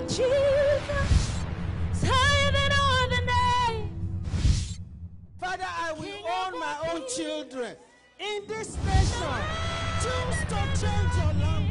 of Jesus is higher than all the names. Father, I will King own my own children in this nation. Choose to change your language.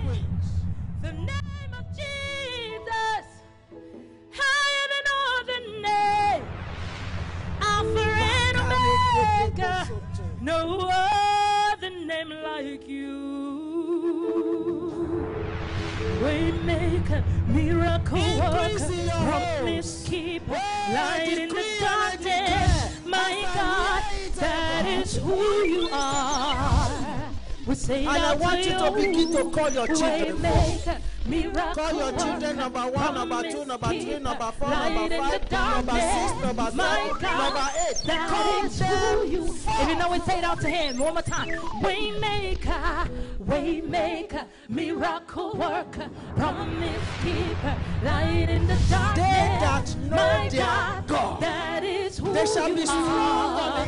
Miracle Increase worker, promise keeper, light in the decree and I darkness. My God, that is who you are. We say And I want you to begin to call your children Waymaker, miracle Call your children number one, number two, number three, number four, number five, number six, number seven, number eight. that Call is who you. If you know it, say it out to him one more time. Waymaker, waymaker, miracle worker, promise keeper, light in the darkness. that know My their God, God, that is who they shall you be strong on are.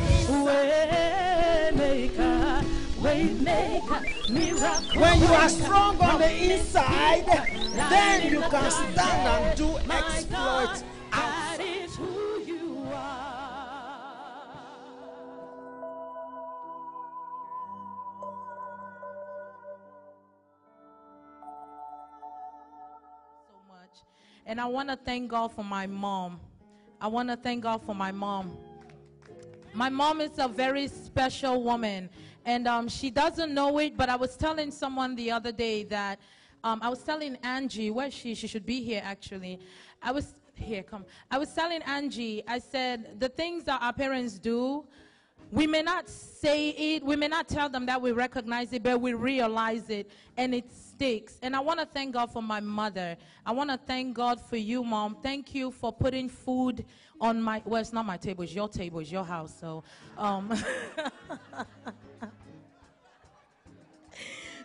Waymaker, When you are strong on the inside, then you can stand and do exploits God, That outside. is who you are. so much. And I want to thank God for my mom. I want to thank God for my mom. My mom is a very special woman, and um, she doesn't know it. But I was telling someone the other day that um, I was telling Angie, where she? She should be here actually. I was here. Come. I was telling Angie. I said the things that our parents do. We may not say it, we may not tell them that we recognize it, but we realize it and it sticks. And I want to thank God for my mother. I want to thank God for you, mom. Thank you for putting food on my, well, it's not my table, it's your table, it's your house. So, um,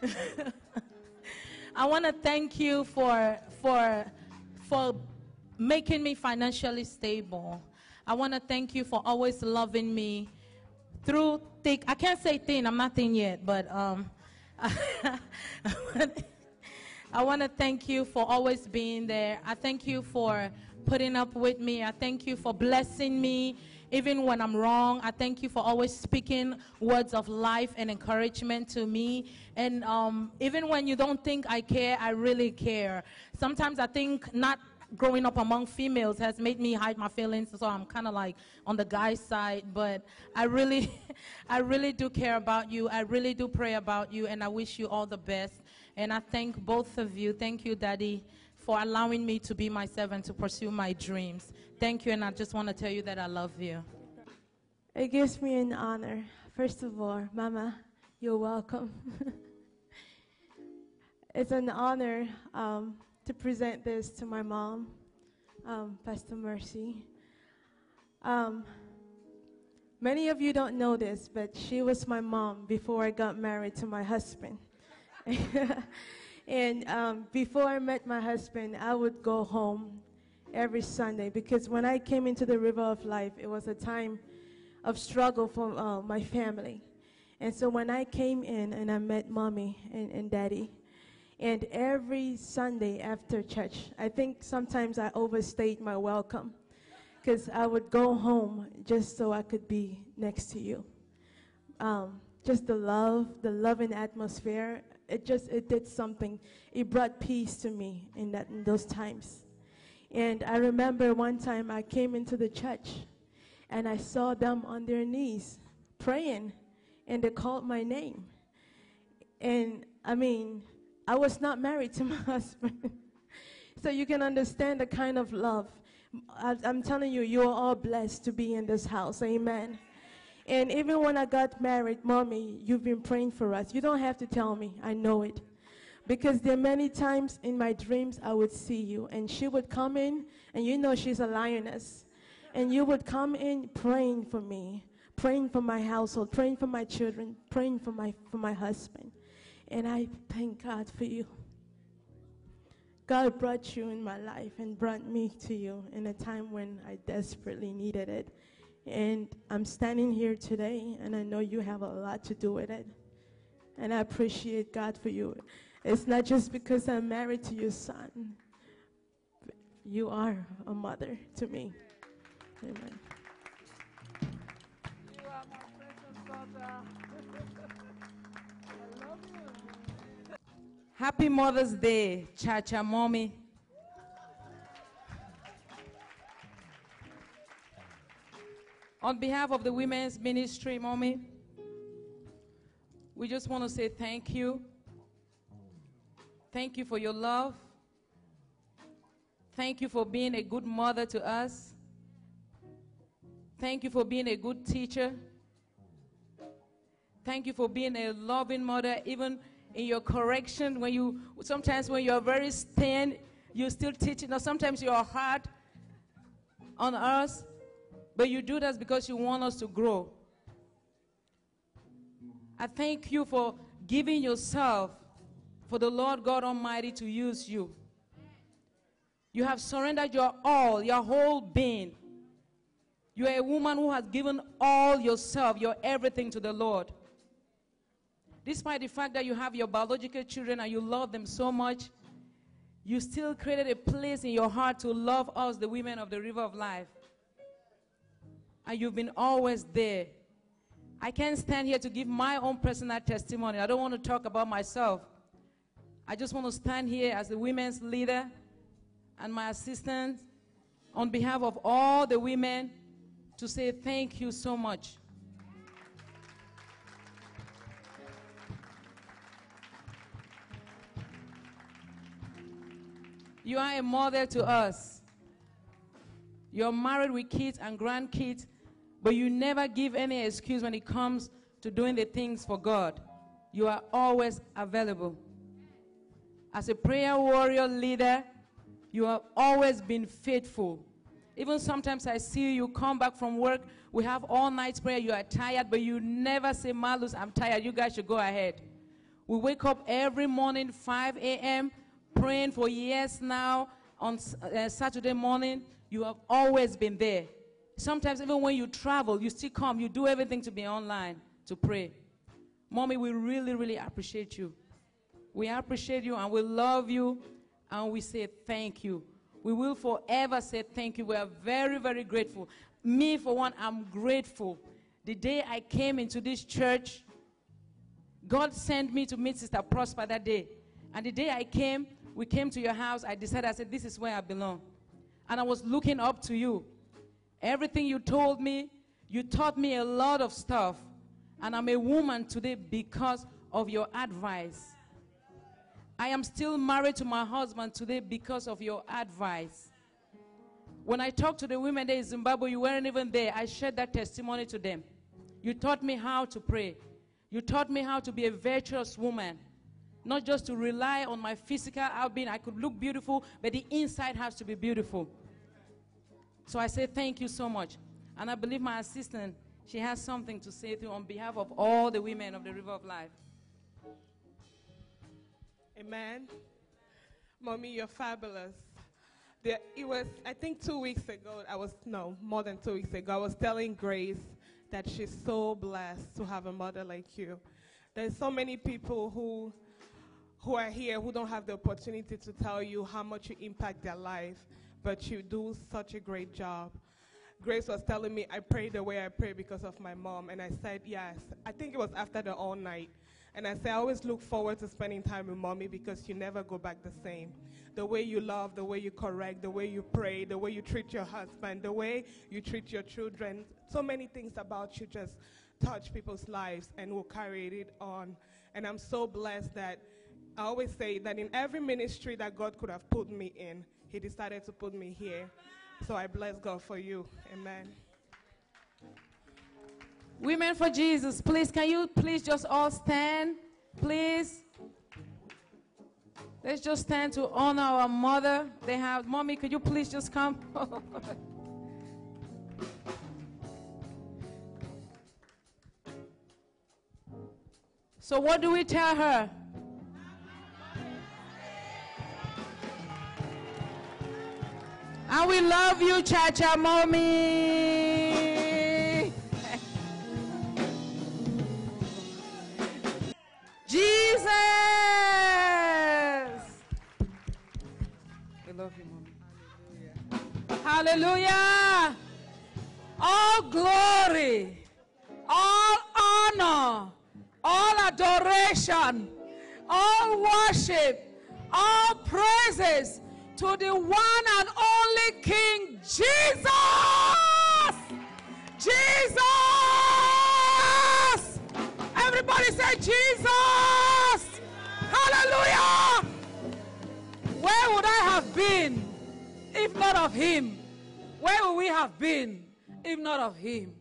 I want to thank you for, for, for making me financially stable. I want to thank you for always loving me through thick. I can't say thin. I'm not thin yet, but um, I want to thank you for always being there. I thank you for putting up with me. I thank you for blessing me even when I'm wrong. I thank you for always speaking words of life and encouragement to me. And um, even when you don't think I care, I really care. Sometimes I think not growing up among females has made me hide my feelings so i'm kind of like on the guy's side but i really i really do care about you i really do pray about you and i wish you all the best and i thank both of you thank you daddy for allowing me to be myself and to pursue my dreams thank you and i just want to tell you that i love you It gives me an honor. First of all, Mama, you're welcome. it's an honor um, to present this to my mom, um, Pastor Mercy. Um, many of you don't know this, but she was my mom before I got married to my husband. and um, before I met my husband, I would go home every Sunday because when I came into the river of life, it was a time of struggle for uh, my family. And so when I came in and I met mommy and, and daddy, and every Sunday after church, I think sometimes I overstayed my welcome because I would go home just so I could be next to you. Um, just the love, the loving atmosphere, it just it did something. It brought peace to me in that in those times. And I remember one time I came into the church and I saw them on their knees praying and they called my name. And I mean, I was not married to my husband. so you can understand the kind of love. I, I'm telling you, you're all blessed to be in this house. Amen. And even when I got married, mommy, you've been praying for us. You don't have to tell me, I know it. Because there are many times in my dreams I would see you, and she would come in, and you know she's a lioness. And you would come in praying for me, praying for my household, praying for my children, praying for my, for my husband. And I thank God for you. God brought you in my life and brought me to you in a time when I desperately needed it. And I'm standing here today, and I know you have a lot to do with it. And I appreciate God for you. It's not just because I'm married to your son. you are a mother to me. Amen. Happy Mother's Day, Cha Cha Mommy. On behalf of the women's ministry, Mommy, we just want to say thank you. Thank you for your love. Thank you for being a good mother to us. Thank you for being a good teacher. Thank you for being a loving mother, even in your correction. When you sometimes when you're very stern, you're still teaching. Or sometimes you're hard on us, but you do that because you want us to grow. I thank you for giving yourself for the Lord God Almighty to use you. You have surrendered your all, your whole being. You are a woman who has given all yourself, your everything to the Lord. Despite the fact that you have your biological children and you love them so much, you still created a place in your heart to love us, the women of the river of life. And you've been always there. I can't stand here to give my own personal testimony. I don't want to talk about myself. I just want to stand here as the women's leader and my assistant on behalf of all the women to say thank you so much. You are a mother to us. You're married with kids and grandkids, but you never give any excuse when it comes to doing the things for God. You are always available. As a prayer warrior leader, you have always been faithful. Even sometimes I see you come back from work, we have all night prayer, you are tired, but you never say, Malus, I'm tired, you guys should go ahead. We wake up every morning, 5 a.m., praying for years now. On uh, Saturday morning, you have always been there. Sometimes, even when you travel, you still come, you do everything to be online to pray. Mommy, we really, really appreciate you. We appreciate you and we love you and we say thank you. We will forever say thank you. We are very, very grateful. Me, for one, I'm grateful. The day I came into this church, God sent me to meet Sister Prosper that day. And the day I came, we came to your house, I decided, I said, this is where I belong. And I was looking up to you. Everything you told me, you taught me a lot of stuff. And I'm a woman today because of your advice. I am still married to my husband today because of your advice. When I talked to the women there in Zimbabwe, you weren't even there. I shared that testimony to them. You taught me how to pray. You taught me how to be a virtuous woman. Not just to rely on my physical outbeing. I could look beautiful, but the inside has to be beautiful. So I say thank you so much. And I believe my assistant, she has something to say to on behalf of all the women of the River of Life. Amen. Mommy, you're fabulous. There, it was, I think, two weeks ago. I was no more than two weeks ago. I was telling Grace that she's so blessed to have a mother like you. There's so many people who who are here who don't have the opportunity to tell you how much you impact their life, but you do such a great job. Grace was telling me I pray the way I pray because of my mom, and I said yes. I think it was after the all night. And I say, I always look forward to spending time with mommy because you never go back the same. The way you love, the way you correct, the way you pray, the way you treat your husband, the way you treat your children. So many things about you just touch people's lives and will carry it on. And I'm so blessed that I always say that in every ministry that God could have put me in, He decided to put me here. So I bless God for you. Amen. Women for Jesus, please, can you please just all stand? Please. Let's just stand to honor our mother. They have, mommy, could you please just come? so, what do we tell her? And we love you, Cha Cha Mommy. Jesus. We love you, Mommy. Hallelujah. All glory, all honor, all adoration, all worship, all praises to the one and only King Jesus. Jesus. Of him? Where would we have been if not of him?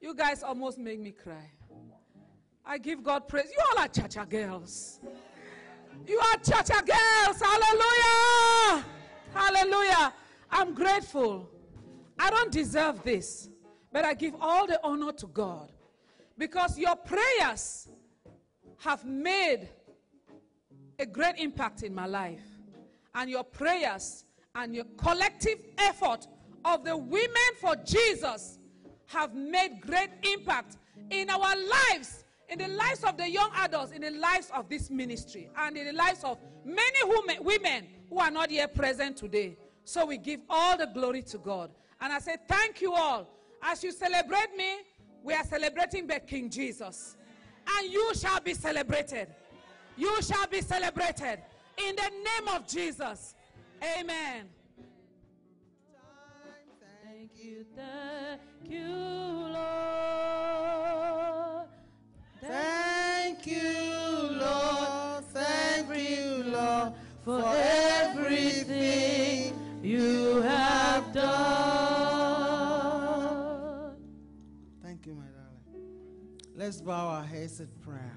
You guys almost make me cry. I give God praise. You all are cha-cha girls. You are cha-cha girls. Hallelujah. Hallelujah. I'm grateful. I don't deserve this, but I give all the honor to God because your prayers have made a great impact in my life. And your prayers and your collective effort of the women for Jesus have made great impact in our lives, in the lives of the young adults, in the lives of this ministry, and in the lives of many women, who are not here present today. So we give all the glory to God. And I say, Thank you all. As you celebrate me, we are celebrating the King Jesus. And you shall be celebrated. You shall be celebrated in the name of Jesus. Amen. Thank you, thank you, Lord. Thank you, Lord. Thank you, Lord, for everything you have done. Thank you, my darling. Let's bow our heads in prayer.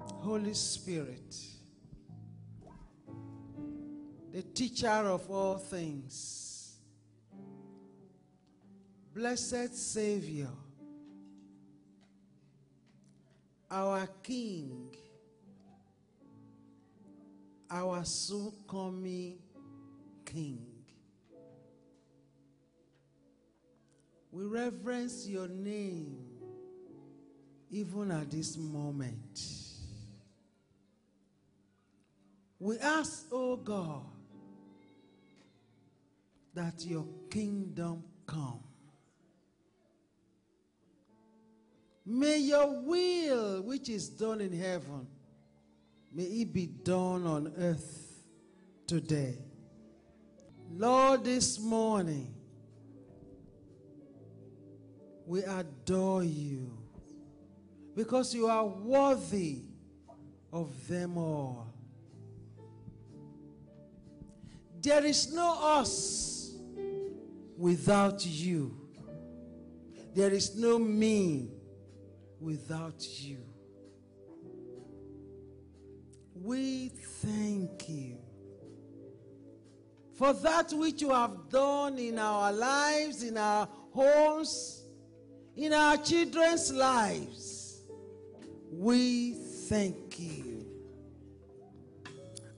Holy Spirit, the teacher of all things, blessed Savior, our King, our soon coming King. We reverence your name even at this moment. We ask, oh God, that your kingdom come. May your will, which is done in heaven, may it be done on earth today. Lord, this morning, we adore you because you are worthy of them all. There is no us without you. There is no me without you. We thank you for that which you have done in our lives, in our homes, in our children's lives. We thank you.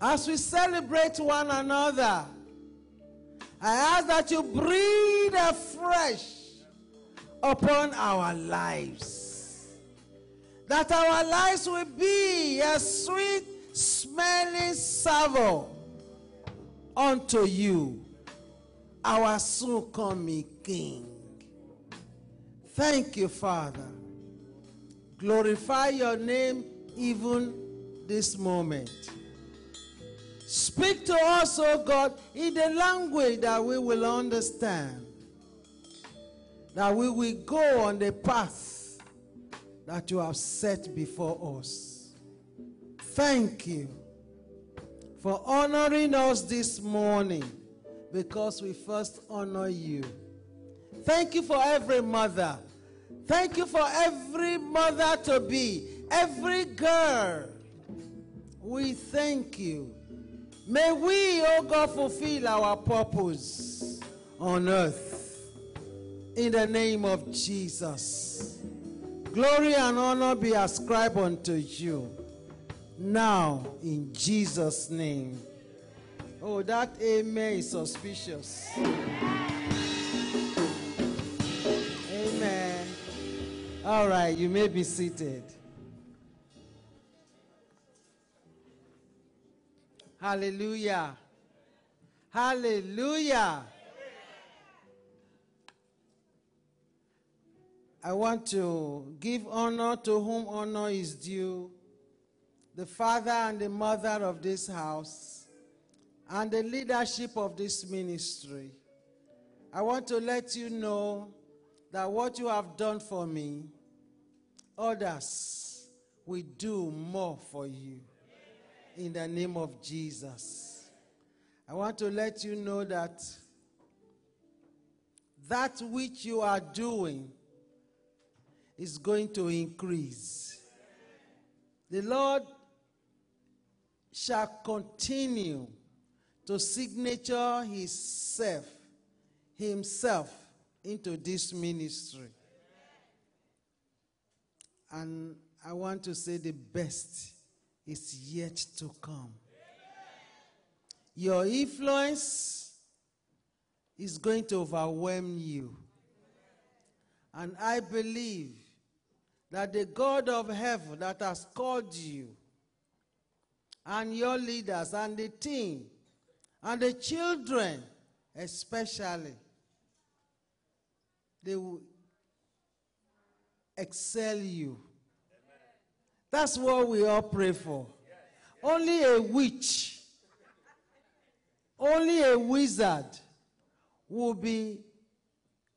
As we celebrate one another, I ask that you breathe afresh upon our lives. That our lives will be a sweet smelling savour unto you, our soon coming King. Thank you, Father. Glorify your name even this moment. Speak to us, O oh God, in the language that we will understand. That we will go on the path that you have set before us. Thank you for honoring us this morning because we first honor you. Thank you for every mother. Thank you for every mother to be, every girl. We thank you. May we, oh God, fulfill our purpose on earth. In the name of Jesus. Glory and honor be ascribed unto you. Now, in Jesus' name. Oh, that amen is suspicious. Amen. All right, you may be seated. Hallelujah. Hallelujah. I want to give honor to whom honor is due the father and the mother of this house and the leadership of this ministry. I want to let you know that what you have done for me, others will do more for you. In the name of Jesus. I want to let you know that that which you are doing is going to increase. The Lord shall continue to signature himself himself into this ministry. And I want to say the best is yet to come. Your influence is going to overwhelm you. And I believe that the God of heaven that has called you and your leaders and the team and the children especially they will excel you that's what we all pray for only a witch only a wizard will be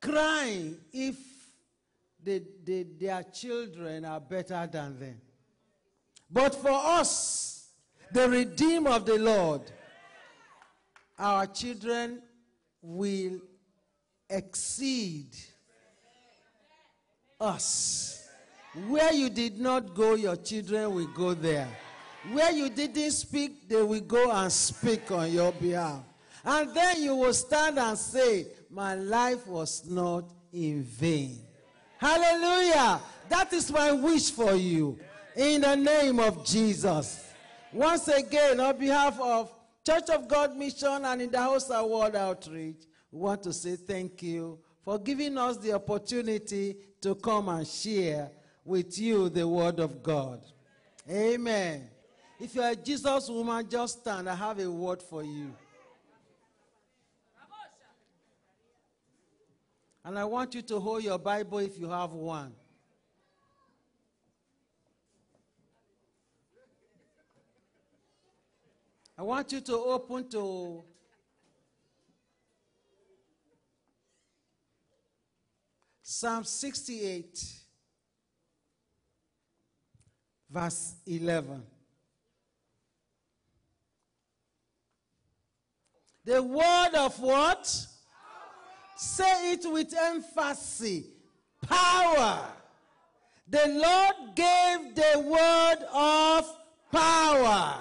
crying if they, they, their children are better than them. But for us, the redeemed of the Lord, our children will exceed us. Where you did not go, your children will go there. Where you didn't speak, they will go and speak on your behalf. And then you will stand and say, My life was not in vain. Hallelujah. That is my wish for you. In the name of Jesus. Once again, on behalf of Church of God Mission and in the House of World Outreach, we want to say thank you for giving us the opportunity to come and share with you the Word of God. Amen. If you're a Jesus woman, just stand. I have a word for you. And I want you to hold your Bible if you have one. I want you to open to Psalm 68, verse 11. The word of what? Say it with emphasis. Power. The Lord gave the word of power.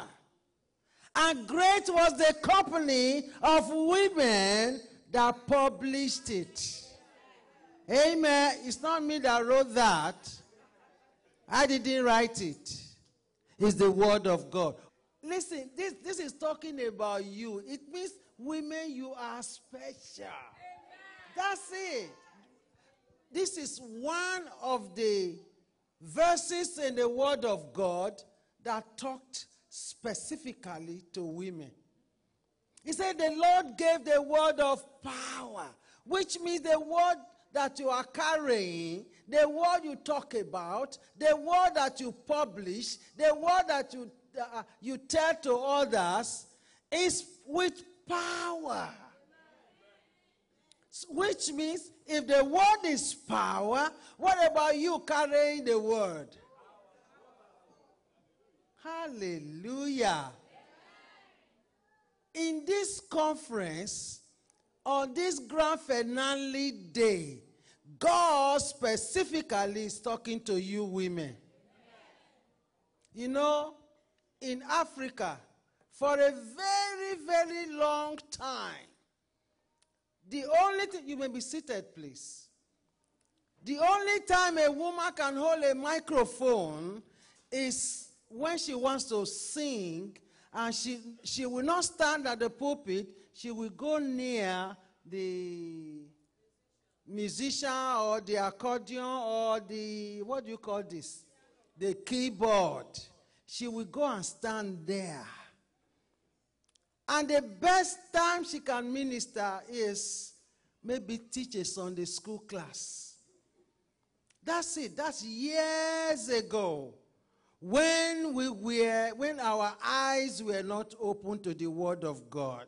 And great was the company of women that published it. Amen. It's not me that wrote that. I didn't write it. It's the word of God. Listen, this, this is talking about you. It means women, you are special. That's it. This is one of the verses in the Word of God that talked specifically to women. He said, The Lord gave the word of power, which means the word that you are carrying, the word you talk about, the word that you publish, the word that you, uh, you tell to others is with power. Which means if the word is power, what about you carrying the word? Hallelujah. In this conference, on this grand finale day, God specifically is talking to you women. You know, in Africa, for a very, very long time, the only thing, you may be seated, please. The only time a woman can hold a microphone is when she wants to sing, and she, she will not stand at the pulpit, she will go near the musician or the accordion or the, what do you call this? The keyboard. She will go and stand there. And the best time she can minister is maybe teach a Sunday school class. That's it. That's years ago. When we were, when our eyes were not open to the word of God.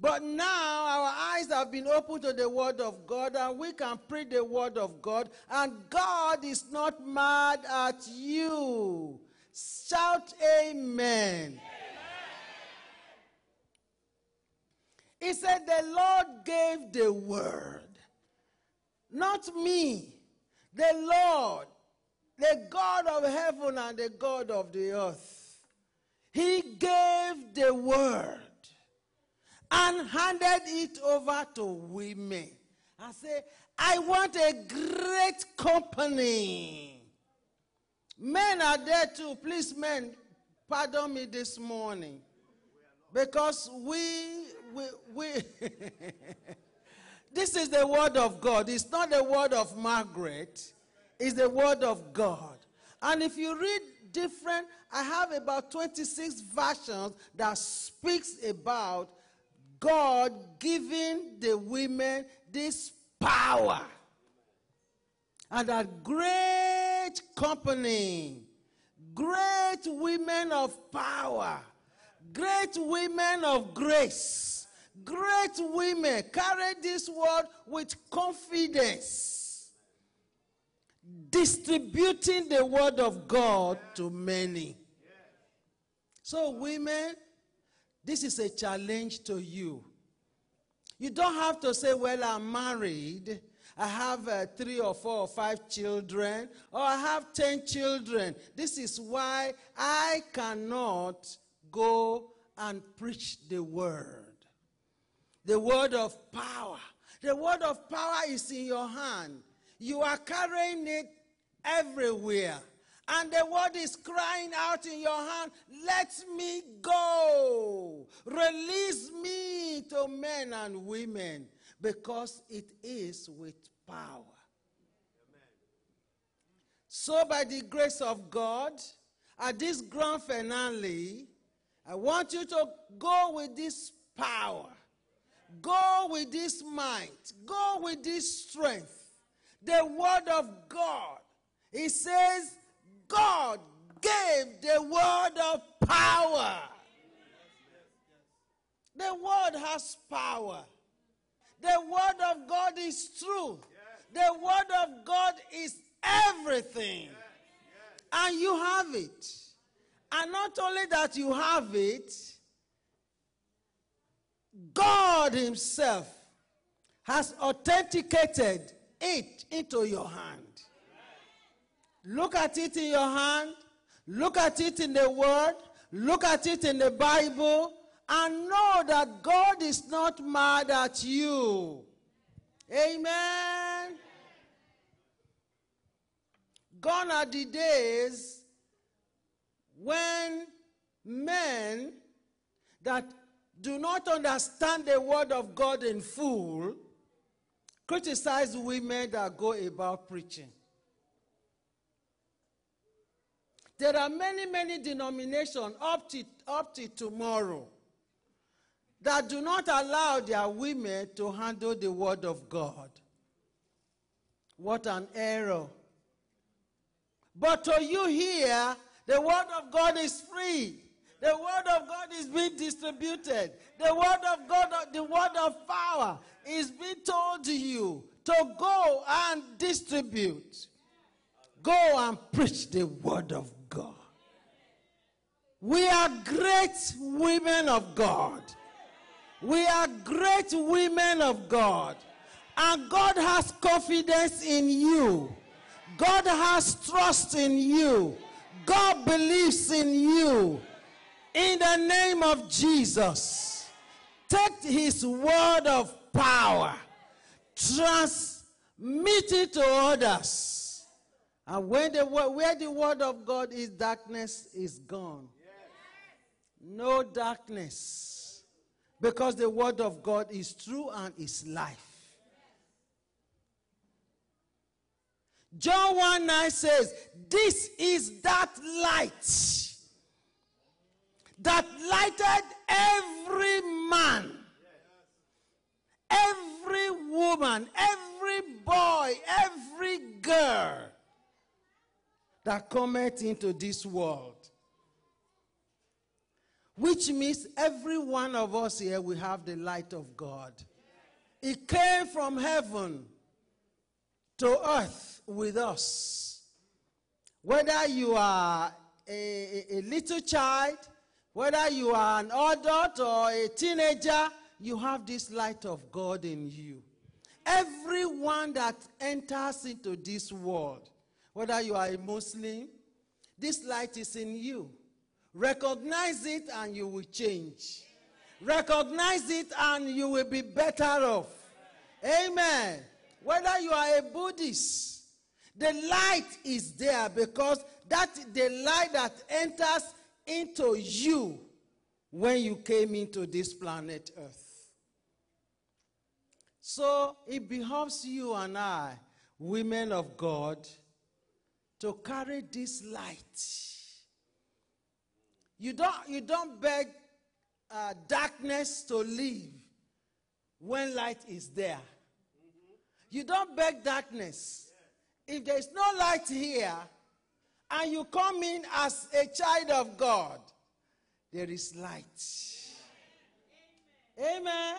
But now our eyes have been opened to the word of God and we can preach the word of God and God is not mad at you. Shout amen. He said, The Lord gave the word. Not me. The Lord, the God of heaven and the God of the earth. He gave the word and handed it over to women. I say, I want a great company. Men are there too. Please, men, pardon me this morning. Because we, we, we this is the word of God. It's not the word of Margaret, it's the word of God. And if you read different, I have about 26 versions that speaks about God giving the women this power. And that great company, great women of power, great women of grace, great women carry this word with confidence, distributing the word of God to many. So, women, this is a challenge to you. You don't have to say, Well, I'm married. I have uh, three or four or five children, or I have ten children. This is why I cannot go and preach the word. The word of power. The word of power is in your hand. You are carrying it everywhere. And the word is crying out in your hand, let me go. Release me to men and women because it is with power. Amen. So, by the grace of God, at this grand finale, I want you to go with this power, go with this might, go with this strength. The word of God. It says, God gave the word of power. The word has power. The word of God is true. The word of God is everything. And you have it. And not only that you have it, God Himself has authenticated it into your hand. Look at it in your hand. Look at it in the Word. Look at it in the Bible. And know that God is not mad at you. Amen. Gone are the days when men that do not understand the word of God in full criticize women that go about preaching. There are many, many denominations up to, up to tomorrow that do not allow their women to handle the word of God. What an error. But to you here, the word of God is free. The word of God is being distributed. The word of God, the word of power is being told to you to go and distribute. Go and preach the word of. We are great women of God. We are great women of God. And God has confidence in you. God has trust in you. God believes in you. In the name of Jesus, take his word of power, transmit it to others. And when the, where the word of God is, darkness is gone. No darkness. Because the word of God is true and is life. John 1 9 says, This is that light that lighted every man, every woman, every boy, every girl that cometh into this world. Which means every one of us here we have the light of God. It came from heaven to earth with us. Whether you are a, a, a little child, whether you are an adult or a teenager, you have this light of God in you. Everyone that enters into this world, whether you are a Muslim, this light is in you. Recognize it and you will change. Recognize it and you will be better off. Amen. Whether you are a Buddhist, the light is there because that the light that enters into you when you came into this planet Earth. So it behoves you and I, women of God, to carry this light. You don't, you don't beg uh, darkness to leave when light is there. You don't beg darkness. If there is no light here, and you come in as a child of God, there is light. Amen.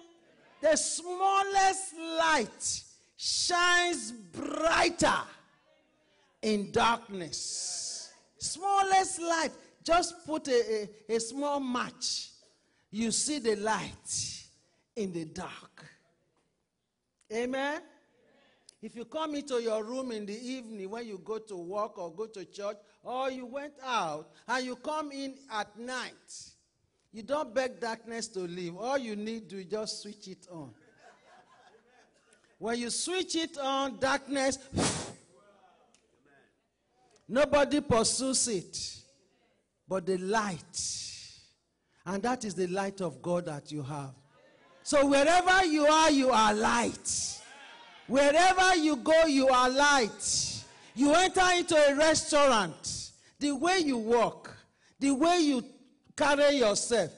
The smallest light shines brighter in darkness. Smallest light. Just put a, a, a small match. You see the light in the dark. Amen. If you come into your room in the evening when you go to work or go to church, or you went out and you come in at night, you don't beg darkness to leave. All you need to just switch it on. When you switch it on, darkness, nobody pursues it, but the light. And that is the light of God that you have. So wherever you are, you are light. Wherever you go, you are light. You enter into a restaurant, the way you walk, the way you carry yourself.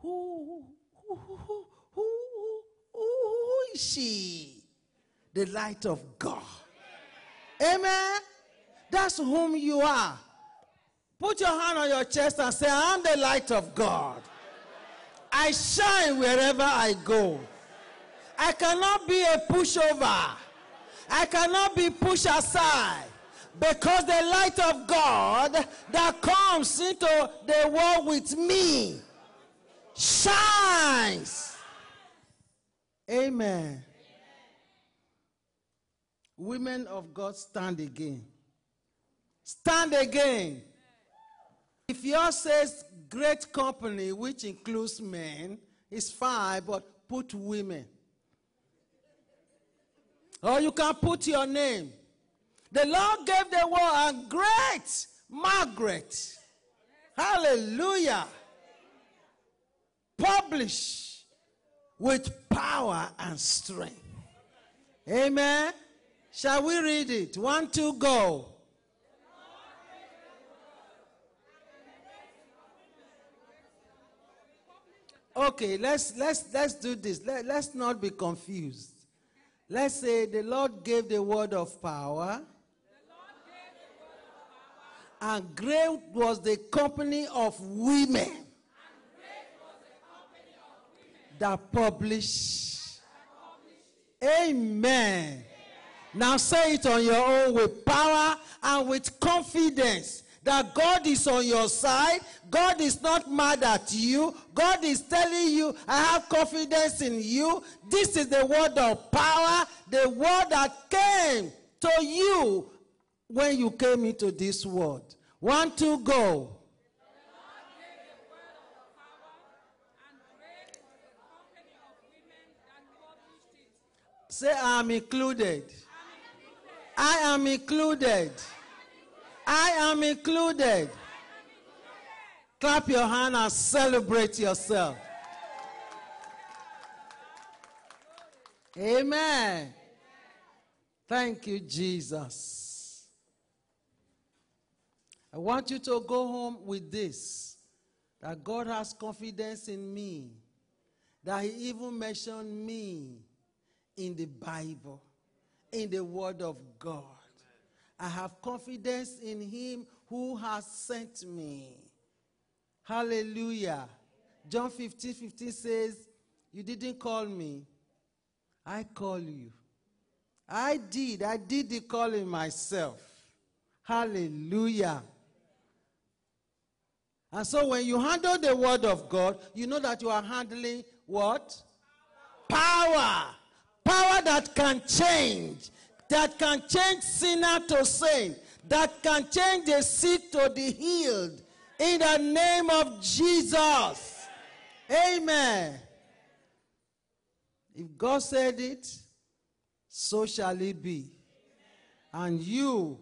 Who, who, who, who, who, who is she? The light of God. Amen. That's whom you are. Put your hand on your chest and say, I am the light of God. I shine wherever I go. I cannot be a pushover. I cannot be pushed aside. Because the light of God that comes into the world with me shines. Amen. Women of God, stand again. Stand again. If yours says great company, which includes men, is fine, but put women. Or you can put your name. The Lord gave the word and great Margaret. Hallelujah. Publish with power and strength. Amen. Shall we read it? One, two, go. Okay, let's let's let's do this. Let, let's not be confused. Let's say the Lord gave the word of power. And great was the company of women that published. Amen. Now say it on your own with power and with confidence that God is on your side. God is not mad at you. God is telling you, I have confidence in you. This is the word of power, the word that came to you when you came into this world. One, two, go. Say, I am included. I am included. I am included. Clap your hand and celebrate yourself. Amen. Thank you, Jesus. I want you to go home with this. that God has confidence in me, that He even mentioned me in the Bible, in the Word of God. I have confidence in Him who has sent me. Hallelujah. John 15 15 says, You didn't call me, I call you. I did. I did the calling myself. Hallelujah. And so when you handle the word of God, you know that you are handling what? Power. Power that can change. That can change sinner to saint. That can change the sick to the healed. In the name of Jesus. Amen. If God said it, so shall it be. And you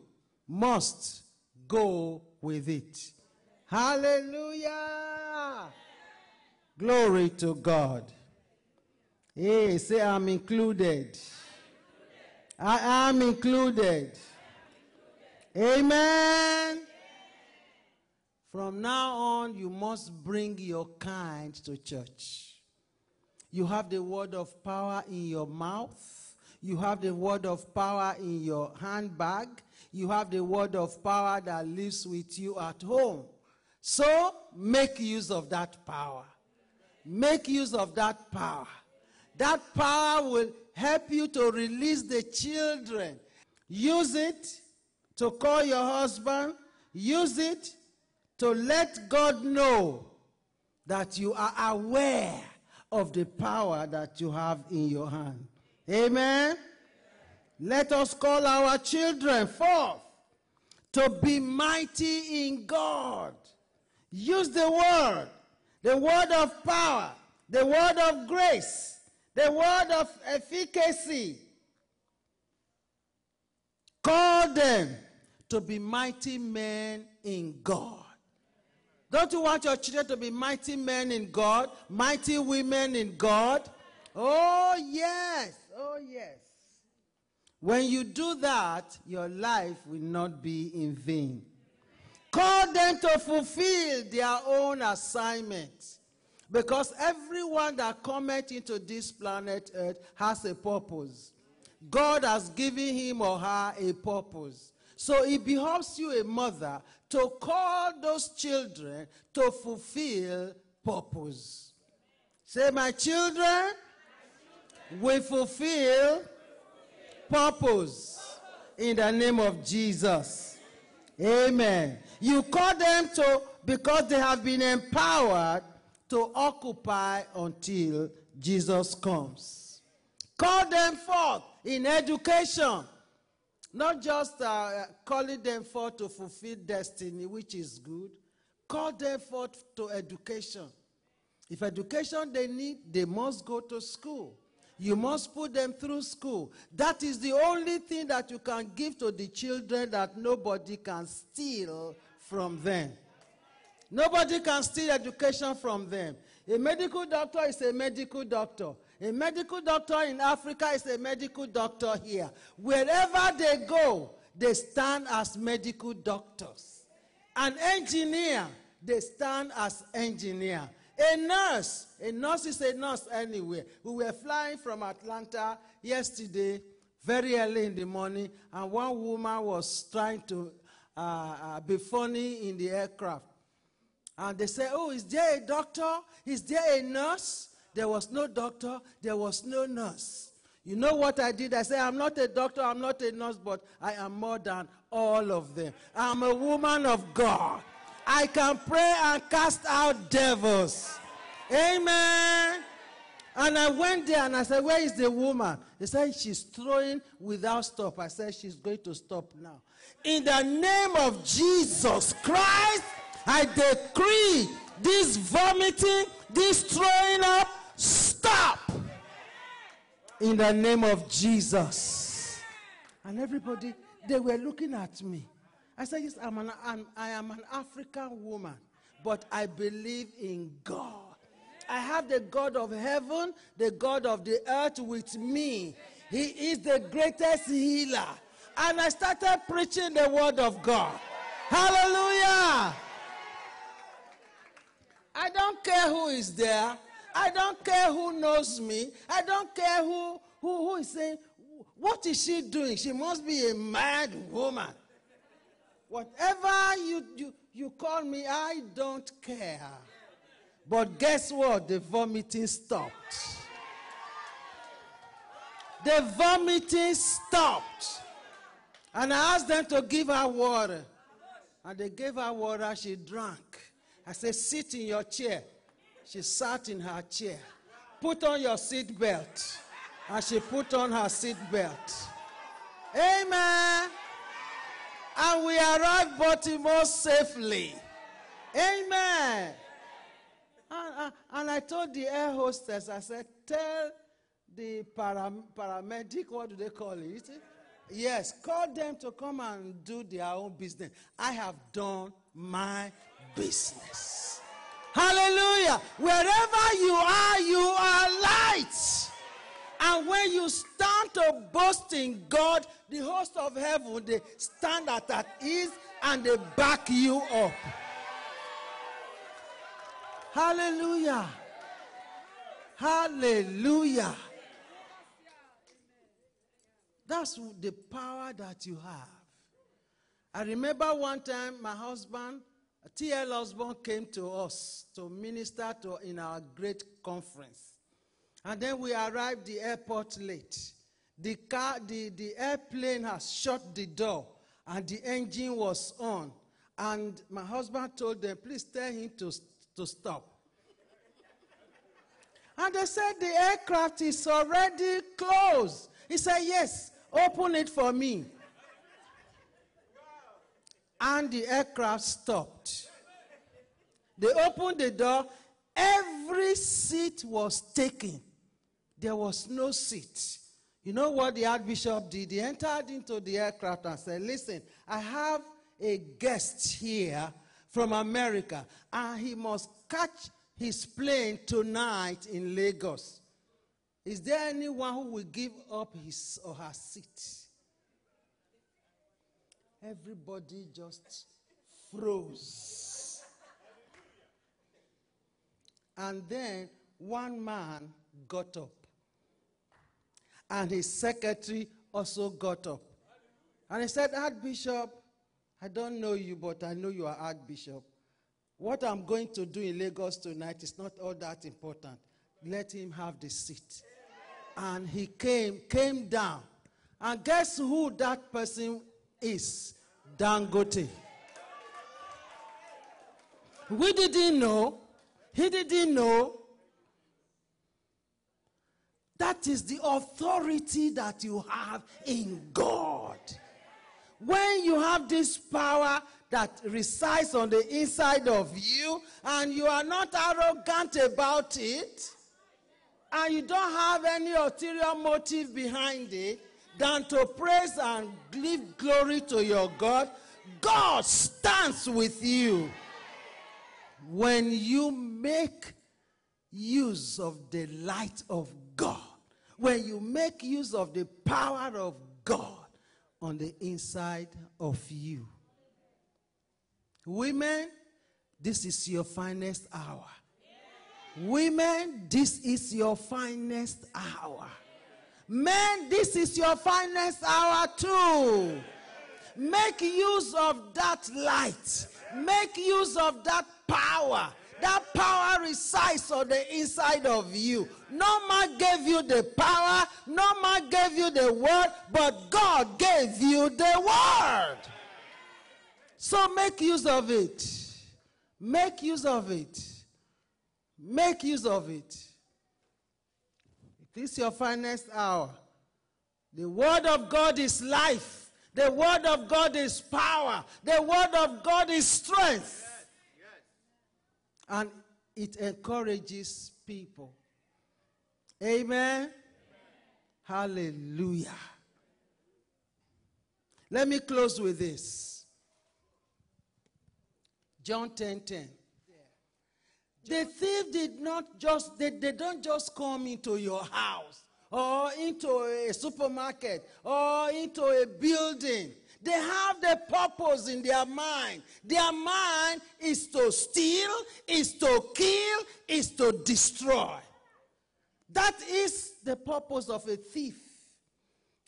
must go with it. Hallelujah. Glory to God. Hey, say, I'm included. I am included. Amen. From now on, you must bring your kind to church. You have the word of power in your mouth. You have the word of power in your handbag. You have the word of power that lives with you at home. So make use of that power. Make use of that power. That power will help you to release the children. Use it to call your husband. Use it to let God know that you are aware of the power that you have in your hand. Amen. Let us call our children forth to be mighty in God. Use the word, the word of power, the word of grace, the word of efficacy. called them to be mighty men in God. Don't you want your children to be mighty men in God, mighty women in God? Oh, yes. Oh, yes. When you do that, your life will not be in vain. Call them to fulfill their own assignment. Because everyone that cometh into this planet Earth has a purpose. God has given him or her a purpose. So it behoves you, a mother, to call those children to fulfill purpose. Say, my children will fulfill purpose in the name of Jesus. Amen. You call them to because they have been empowered to occupy until Jesus comes. Call them forth in education. Not just uh, calling them forth to fulfill destiny, which is good. Call them forth to education. If education they need, they must go to school. You must put them through school. That is the only thing that you can give to the children that nobody can steal from them. Nobody can steal education from them. A medical doctor is a medical doctor. A medical doctor in Africa is a medical doctor here. Wherever they go, they stand as medical doctors. An engineer, they stand as engineer. A nurse, a nurse is a nurse anywhere. We were flying from Atlanta yesterday, very early in the morning, and one woman was trying to uh, uh, be funny in the aircraft. And they said, Oh, is there a doctor? Is there a nurse? There was no doctor, there was no nurse. You know what I did? I said, I'm not a doctor, I'm not a nurse, but I am more than all of them. I'm a woman of God. I can pray and cast out devils. Amen. And I went there and I said, Where is the woman? They said, She's throwing without stop. I said, She's going to stop now. In the name of Jesus Christ, I decree this vomiting, this throwing up, stop. In the name of Jesus. And everybody, they were looking at me. I said, Yes, I'm an, I'm, I am an African woman, but I believe in God. I have the God of heaven, the God of the earth with me. He is the greatest healer. And I started preaching the word of God. Hallelujah. I don't care who is there. I don't care who knows me. I don't care who, who, who is saying, what is she doing? She must be a mad woman. Whatever you, you, you call me, I don't care. But guess what? The vomiting stopped. The vomiting stopped. And I asked them to give her water. And they gave her water, she drank. I said, Sit in your chair. She sat in her chair. Put on your seat belt. And she put on her seat belt. Amen. And we arrived Baltimore safely. Amen. And, and, I told the air hostess, I said, Tell the param- paramedic, what do they call it? Yes, call them to come and do their own business. I have done my business. Hallelujah. Wherever you are, you are light. And when you stand to boast in God, the host of heaven, they stand at that ease and they back you up. Hallelujah. Hallelujah. That's the power that you have. I remember one time my husband, T.L. Osborn, came to us to minister to in our great conference. And then we arrived the airport late. The car, the, the airplane has shut the door and the engine was on. And my husband told them, please tell him to, to stop. And they said the aircraft is already closed. He said, Yes, open it for me. And the aircraft stopped. They opened the door. Every seat was taken. There was no seat. You know what the Archbishop did? He entered into the aircraft and said, Listen, I have a guest here from America, and he must catch his plane tonight in Lagos. Is there anyone who will give up his or her seat? Everybody just froze. And then one man got up. And his secretary also got up. And he said, Archbishop, I don't know you, but I know you are Archbishop. What I'm going to do in Lagos tonight is not all that important. Let him have the seat. And he came, came down. And guess who that person is? Dangote. We didn't know. He didn't know. That is the authority that you have in God. When you have this power that resides on the inside of you and you are not arrogant about it, and you don't have any ulterior motive behind it than to praise and give glory to your God, God stands with you. When you make use of the light of God, when you make use of the power of God on the inside of you. Women, this is your finest hour. Women, this is your finest hour. Men, this is your finest hour too. Make use of that light. Make use of that power. That power resides on the inside of you. No man gave you the power, no man gave you the word, but God gave you the word. So make use of it. Make use of it. Make use of it. It is your finest hour. The word of God is life. The word of God is power. The word of God is strength. And it encourages people. Amen. Hallelujah. Let me close with this. John 10 10. The thief did not just, they, they don't just come into your house or into a supermarket or into a building. They have the purpose in their mind. Their mind is to steal, is to kill, is to destroy. That is the purpose of a thief.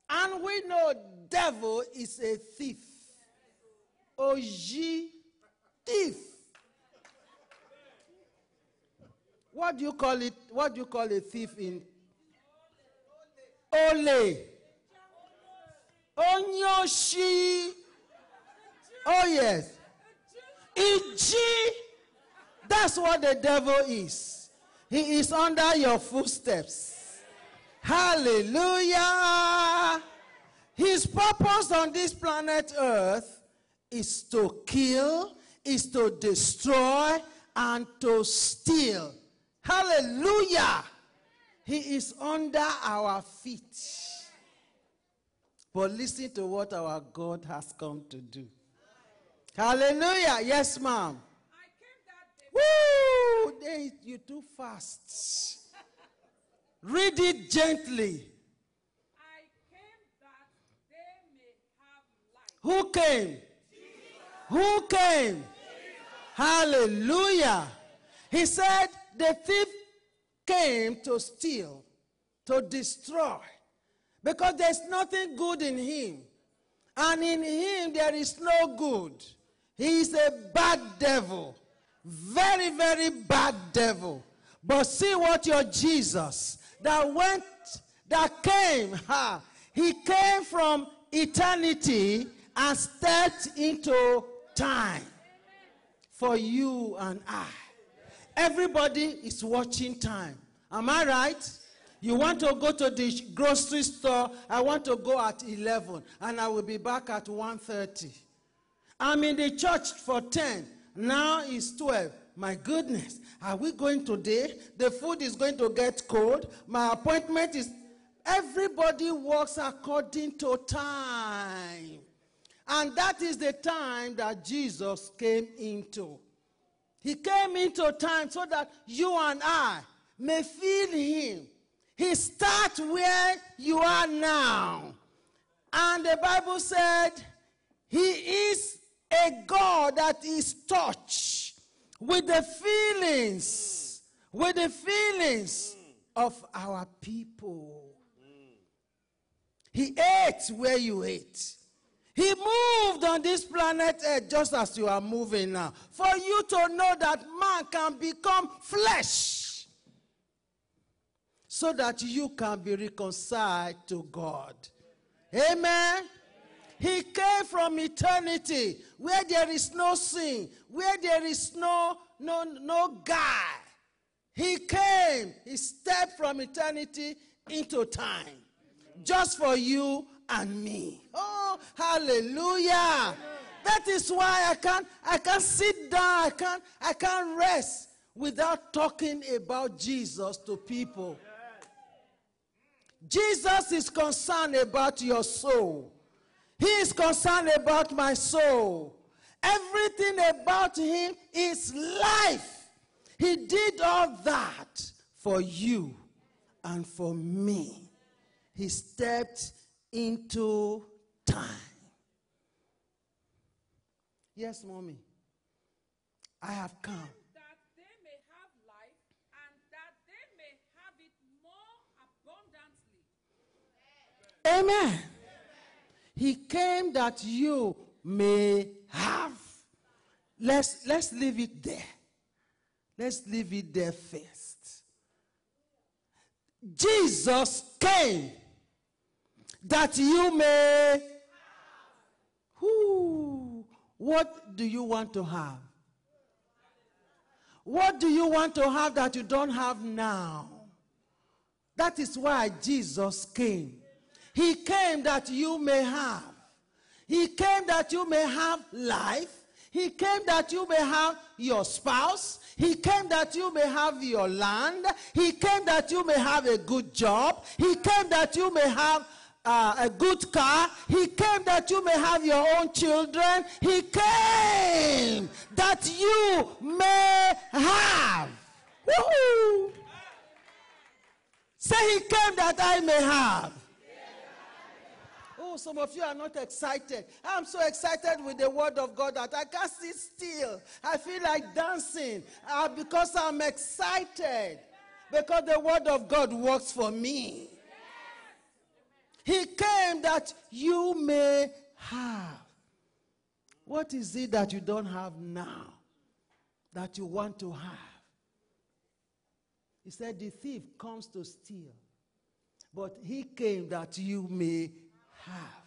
And we know devil is a thief. Oji thief. What do you call it? What do you call a thief in Ole? Onyoshi. Oh yes. Iji. That's what the devil is. He is under your footsteps. Hallelujah. His purpose on this planet Earth is to kill, is to destroy, and to steal. Hallelujah. He is under our feet. But listen to what our God has come to do. Hallelujah. Yes, ma'am. Woo! They, you too fast. Read it gently. Who came? Who came? Hallelujah. He said the thief came to steal, to destroy, because there's nothing good in him. And in him there is no good. He is a bad devil. Very, very bad devil. But see what your Jesus that went, that came, ha, he came from eternity and stepped into time for you and I. Everybody is watching time. Am I right? You want to go to the grocery store, I want to go at 11 and I will be back at 1:30. I'm in the church for 10. Now it's 12. My goodness, are we going today? The food is going to get cold. My appointment is everybody works according to time. And that is the time that Jesus came into. He came into time so that you and I may feel him. He starts where you are now. And the Bible said, He is a God that is touched with the feelings, with the feelings of our people. He ate where you ate. He moved on this planet Earth just as you are moving now. For you to know that man can become flesh so that you can be reconciled to God. Amen. He came from eternity where there is no sin, where there is no no no guy. He came, he stepped from eternity into time just for you and me. Oh, hallelujah. That is why I can't I can't sit down, I can't I can't rest without talking about Jesus to people. Jesus is concerned about your soul. He is concerned about my soul. Everything about him is life. He did all that for you and for me. He stepped into time. Yes, mommy. I have come. that they may have life and that they may have it more abundantly. Amen. He came that you may have. Let's let's leave it there. Let's leave it there first. Jesus came that you may. Who? What do you want to have? What do you want to have that you don't have now? That is why Jesus came. He came that you may have. He came that you may have life. He came that you may have your spouse. He came that you may have your land. He came that you may have a good job. He came that you may have uh, a good car. He came that you may have your own children. He came that you may have. Woo! Say, He came that I may have. Oh, some of you are not excited. I'm so excited with the word of God that I can't sit still. I feel like dancing uh, because I'm excited. Because the word of God works for me. He came that you may have. What is it that you don't have now that you want to have? He said, The thief comes to steal, but he came that you may have.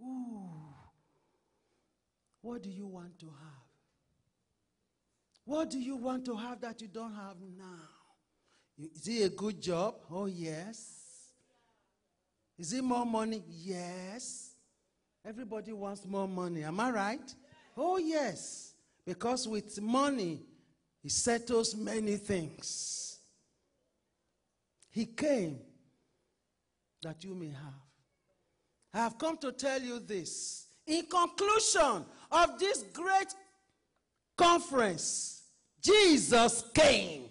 Ooh. What do you want to have? What do you want to have that you don't have now? Is it a good job? Oh, yes. Is it more money? Yes. Everybody wants more money. Am I right? Oh, yes. Because with money, it settles many things. He came that you may have. I have come to tell you this. In conclusion of this great conference, Jesus came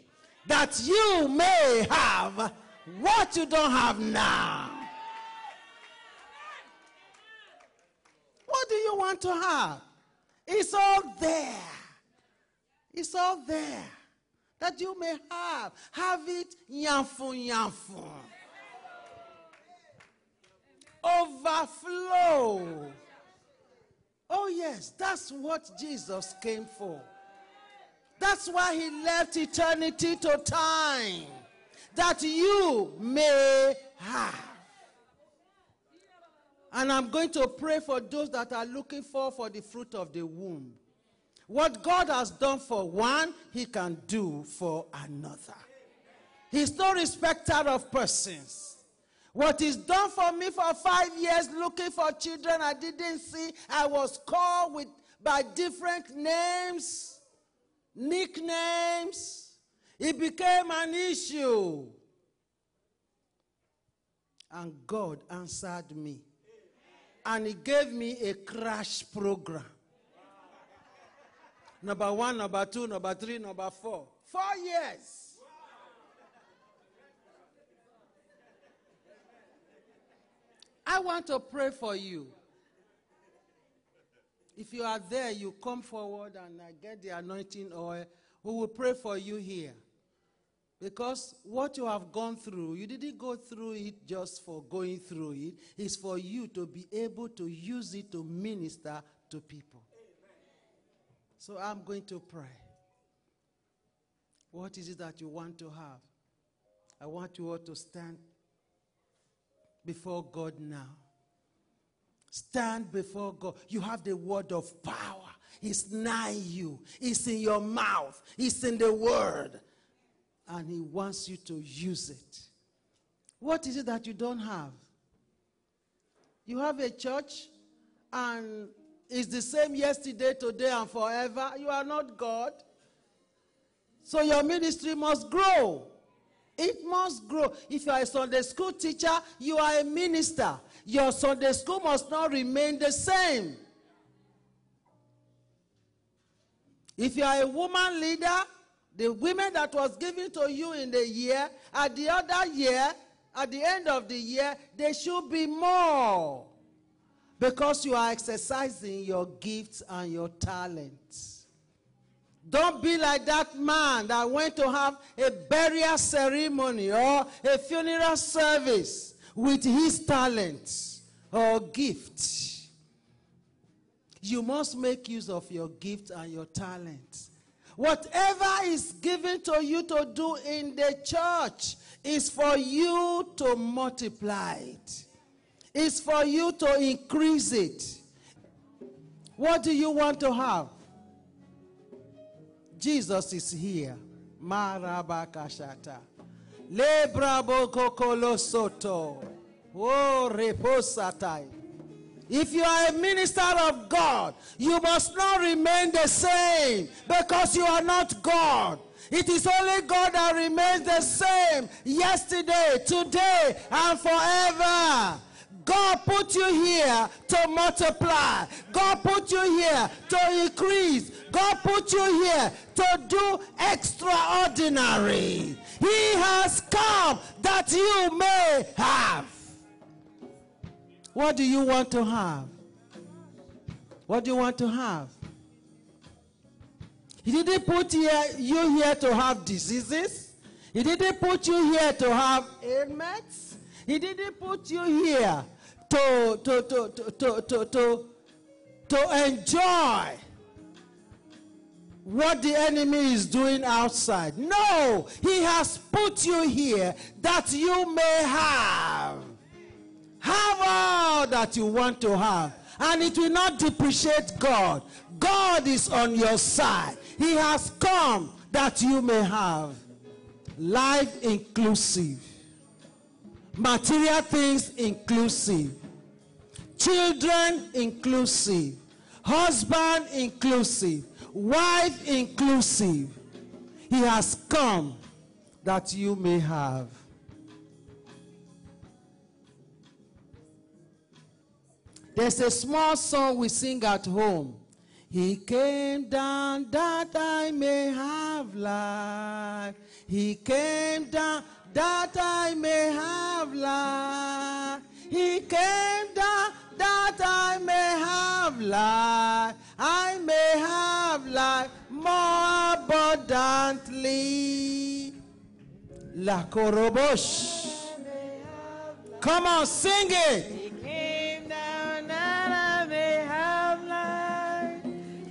that you may have what you don't have now. What do you want to have? It's all there. It's all there that you may have. Have it yamfu yamfu. Overflow. Oh, yes, that's what Jesus came for. That's why he left eternity to time, that you may have. And I'm going to pray for those that are looking for for the fruit of the womb. What God has done for one, he can do for another. He's no respecter of persons. What is done for me for five years looking for children I didn't see, I was called with by different names, nicknames. It became an issue. And God answered me. And He gave me a crash program. Number one, number two, number three, number four. Four years. I want to pray for you. If you are there, you come forward and I get the anointing oil. We will pray for you here. Because what you have gone through, you didn't go through it just for going through it. It's for you to be able to use it to minister to people. So I'm going to pray. What is it that you want to have? I want you all to stand before God now. Stand before God. You have the word of power. It's nigh you. It's in your mouth. It's in the word. And he wants you to use it. What is it that you don't have? You have a church and it's the same yesterday, today, and forever. You are not God. So your ministry must grow. It must grow. If you are a Sunday school teacher, you are a minister. Your Sunday school must not remain the same. If you are a woman leader, the women that was given to you in the year, at the other year, at the end of the year, there should be more. Because you are exercising your gifts and your talents. Don't be like that man that went to have a burial ceremony or a funeral service with his talents or gifts. You must make use of your gift and your talents. Whatever is given to you to do in the church is for you to multiply it. It's for you to increase it. What do you want to have? Jesus is here. Marabakashata. Lebrabo kokolo soto. Oh. If you are a minister of God, you must not remain the same because you are not God. It is only God that remains the same yesterday, today, and forever. God put you here to multiply. God put you here to increase. God put you here to do extraordinary. He has come that you may have. What do you want to have? What do you want to have? He didn't put you here to have diseases. He didn't put you here to have ailments. He didn't put you here to, to, to, to, to, to, to, to enjoy what the enemy is doing outside. No, he has put you here that you may have. Have all that you want to have. And it will not depreciate God. God is on your side. He has come that you may have life inclusive, material things inclusive, children inclusive, husband inclusive, wife inclusive. He has come that you may have. There's a small song we sing at home. He came down that I may have life. He came down that I may have life. He came down that I may have life. I may have life more abundantly. La Korobosh. Come on, sing it.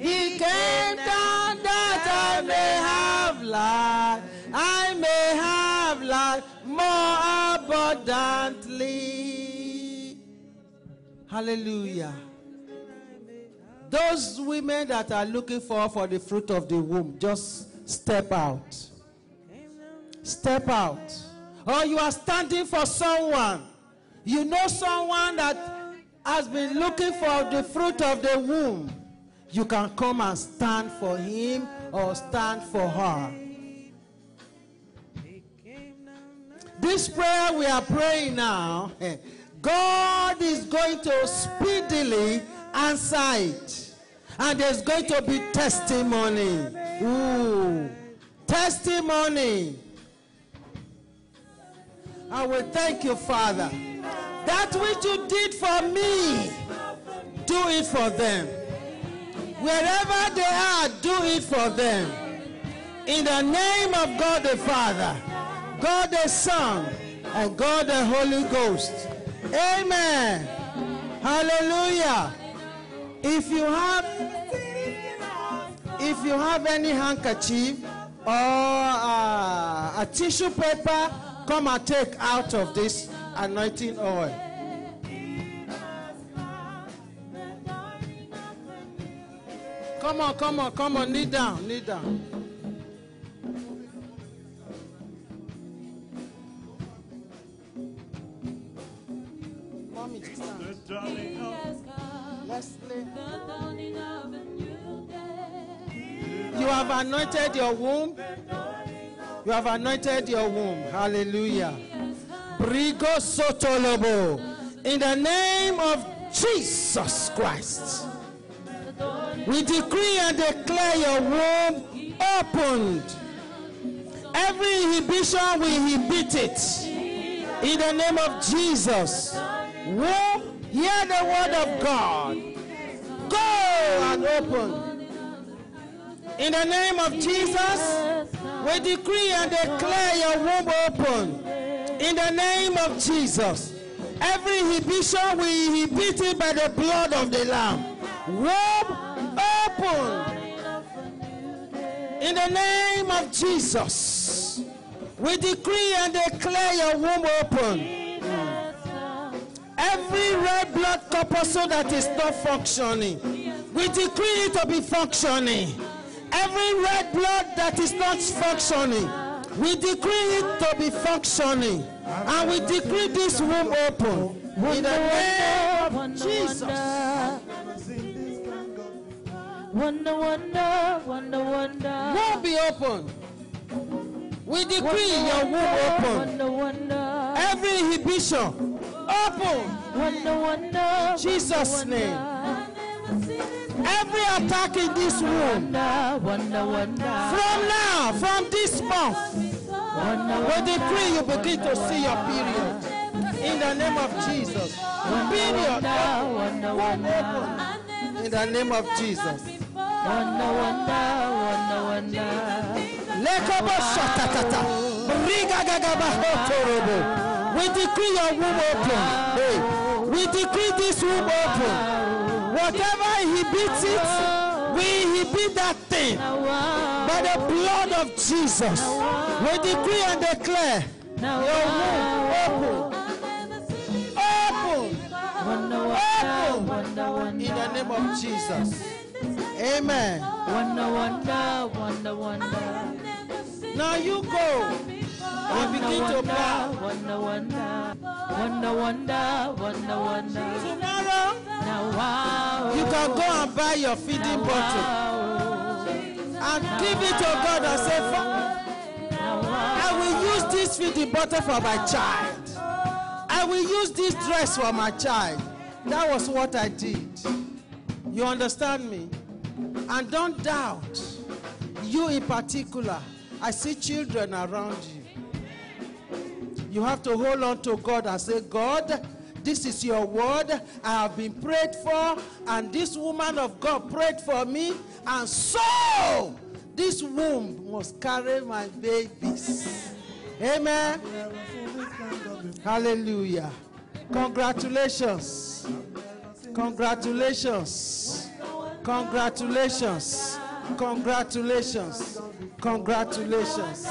He came down that I may have life. I may have life more abundantly. Hallelujah. Those women that are looking for for the fruit of the womb, just step out. Step out. Or you are standing for someone. You know someone that has been looking for the fruit of the womb. You can come and stand for him or stand for her. This prayer we are praying now, God is going to speedily answer it. And there's going to be testimony. Ooh, testimony. I will thank you, Father. That which you did for me, do it for them. Wherever they are, do it for them. In the name of God the Father, God the Son, and God the Holy Ghost. Amen. Hallelujah. If you have if you have any handkerchief or uh, a tissue paper, come and take out of this anointing oil. Come on, come on, come on, kneel down, kneel down. Mommy, stand. Leslie. You have anointed your womb. You have anointed your womb. Hallelujah. Brigo Sotolobo. In the name of Jesus Christ. We decree and declare your womb opened. Every inhibition, we inhibit it. In the name of Jesus. Womb, hear the word of God. Go and open. In the name of Jesus, we decree and declare your womb open. In the name of Jesus, every inhibition we inhibit it by the blood of the Lamb. Womb open. In the name of Jesus, we decree and declare your womb open. Every red blood corpuscle that is not functioning, we decree it to be functioning. Every red blood that is not functioning, we decree it to be functioning. And we decree this womb open. In the name of Jesus. Wonder, wonder, wonder, wonder. Womb be open. We decree your womb open. Wonder, wonder. Every inhibition open. Wonder, wonder. Jesus' wonder, name. Every attack in this womb. Wonder, wonder, wonder. From now, from this month, we decree you begin to see your period. In the name of Jesus. Period. Wonder, wonder, Open. In the name of Jesus. Wonder, wonder, wonder, wonder. Lekobo shatatata. Rigagagaba hotorobo. We decree your womb open. Hey, we decree this womb open. Whatever inhibits it, we inhibit that thing. By the blood of Jesus, we decree and declare your womb open. Open. Open. In the name of Jesus. Amen. wonder, wonder, wonder, wonder. Now you go and begin to bow. Wonder, wonder, wonder, wonder, wonder, wonder. Tomorrow, Now wow, you can go and buy your feeding bottle wow, and give it to God and say, "Fa- now wow. I will use this feeding bottle for my child. I will use this dress for my child. That was what I did. You understand me? And don't doubt. You in particular, I see children around you. You have to hold on to God and say, God, this is your word. I have been prayed for, and this woman of God prayed for me, and so this womb must carry my babies. Amen. Hallelujah. Congratulations. Congratulations. Congratulations. Congratulations. Congratulations.